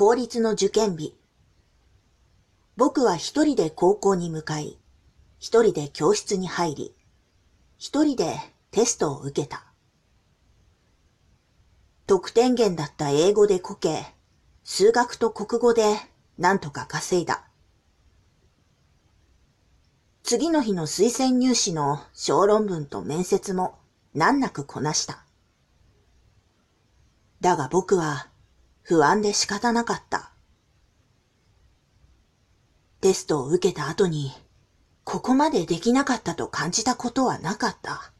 公立の受験日。僕は一人で高校に向かい、一人で教室に入り、一人でテストを受けた。得点源だった英語でこけ、数学と国語で何とか稼いだ。次の日の推薦入試の小論文と面接も難なくこなした。だが僕は不安で仕方なかった。テストを受けた後に、ここまでできなかったと感じたことはなかった。